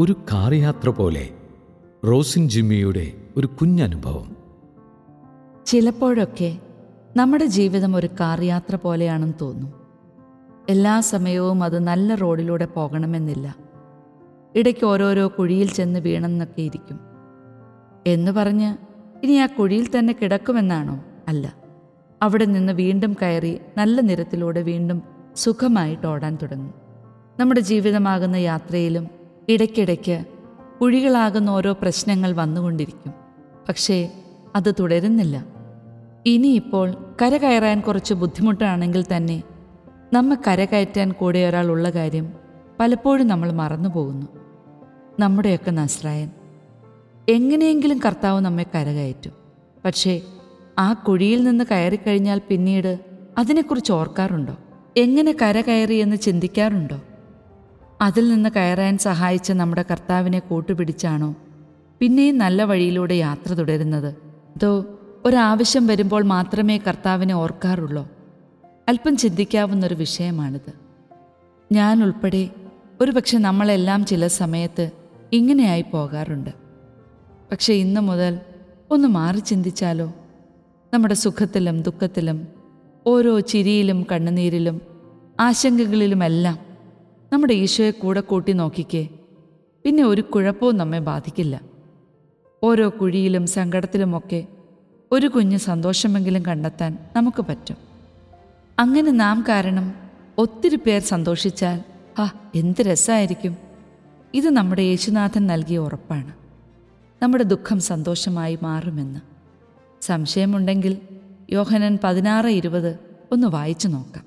ഒരു കാർ യാത്ര പോലെ റോസിൻ ജിമ്മിയുടെ ഒരു കുഞ്ഞനുഭവം. ചിലപ്പോഴൊക്കെ നമ്മുടെ ജീവിതം ഒരു കാർ യാത്ര പോലെയാണെന്ന് തോന്നും. എല്ലാ സമയവും അത് നല്ല റോഡിലൂടെ പോകണമെന്നില്ല. ഇടയ്ക്ക് ഓരോരോ കുഴിയിൽ ചെന്ന് വീണെന്നൊക്കെ ഇരിക്കും. എന്ന് പറഞ്ഞ് ഇനി ആ കുഴിയിൽ തന്നെ കിടക്കുമെന്നാണോ? അല്ല. അവിടെ നിന്ന് വീണ്ടും കയറി നല്ല നിരത്തിലൂടെ വീണ്ടും സുഖമായിട്ട് ഓടാൻ തുടങ്ങും. നമ്മുടെ ജീവിതമാകുന്ന യാത്രയിലും ഇടയ്ക്കിടയ്ക്ക് കുഴികളാകുന്ന ഓരോ പ്രശ്നങ്ങൾ വന്നുകൊണ്ടിരിക്കും. പക്ഷേ അത് തുടരുന്നില്ല. ഇനിയിപ്പോൾ കര കയറാൻ കുറച്ച് ബുദ്ധിമുട്ടാണെങ്കിൽ തന്നെ നമ്മെ കരകയറ്റാൻ കൂടെ ഒരാൾ ഉള്ള കാര്യം പലപ്പോഴും നമ്മൾ മറന്നു പോകുന്നു നമ്മുടെയൊക്കെ നസ്രായൻ. എങ്ങനെയെങ്കിലും കർത്താവ് നമ്മെ കരകയറ്റും പക്ഷേ ആ കുഴിയിൽ നിന്ന് കയറിക്കഴിഞ്ഞാൽ പിന്നീട് അതിനെക്കുറിച്ച് ഓർക്കാറുണ്ടോ? എങ്ങനെ കര കയറിയെന്ന് എന്ന് ചിന്തിക്കാറുണ്ടോ? അതിൽ നിന്ന് കയറാൻ സഹായിച്ച നമ്മുടെ കർത്താവിനെ കൂട്ടുപിടിച്ചാണോ? പിന്നെയും നല്ല വഴിയിലൂടെ യാത്ര തുടരുന്നത്. അതോ ഒരാവശ്യം വരുമ്പോൾ മാത്രമേ കർത്താവിനെ ഓർക്കാറുള്ളൂ? അല്പം ചിന്തിക്കാവുന്നൊരു വിഷയമാണിത്. ഞാൻ ഉൾപ്പെടെ ഒരുപക്ഷെ നമ്മളെല്ലാം ചില സമയത്ത് ഇങ്ങനെയായി പോകാറുണ്ട്. പക്ഷെ ഇന്നു മുതൽ ഒന്ന് മാറി ചിന്തിച്ചാലോ? നമ്മുടെ സുഖത്തിലും ദുഃഖത്തിലും ഓരോ ചിരിയിലും കണ്ണുനീരിലും ആശങ്കകളിലുമെല്ലാം നമ്മുടെ ഈശോയെ കൂടെ കൂട്ടി നോക്കിക്കേ. പിന്നെ ഒരു കുഴപ്പവും നമ്മെ ബാധിക്കില്ല. ഓരോ കുഴിയിലും സങ്കടത്തിലുമൊക്കെ ഒരു കുഞ്ഞ് സന്തോഷമെങ്കിലും കണ്ടെത്താൻ നമുക്ക് പറ്റും. അങ്ങനെ നാം കാരണം ഒത്തിരി പേർ സന്തോഷിച്ചാൽ ആ എന്ത് രസമായിരിക്കും ഇത് നമ്മുടെ യേശുനാഥൻ നൽകിയ ഉറപ്പാണ്. നമ്മുടെ ദുഃഖം സന്തോഷമായി മാറുമെന്ന്. സംശയമുണ്ടെങ്കിൽ യോഹനൻ പതിനാറ് ഇരുപത് ഒന്ന് വായിച്ചു നോക്കാം.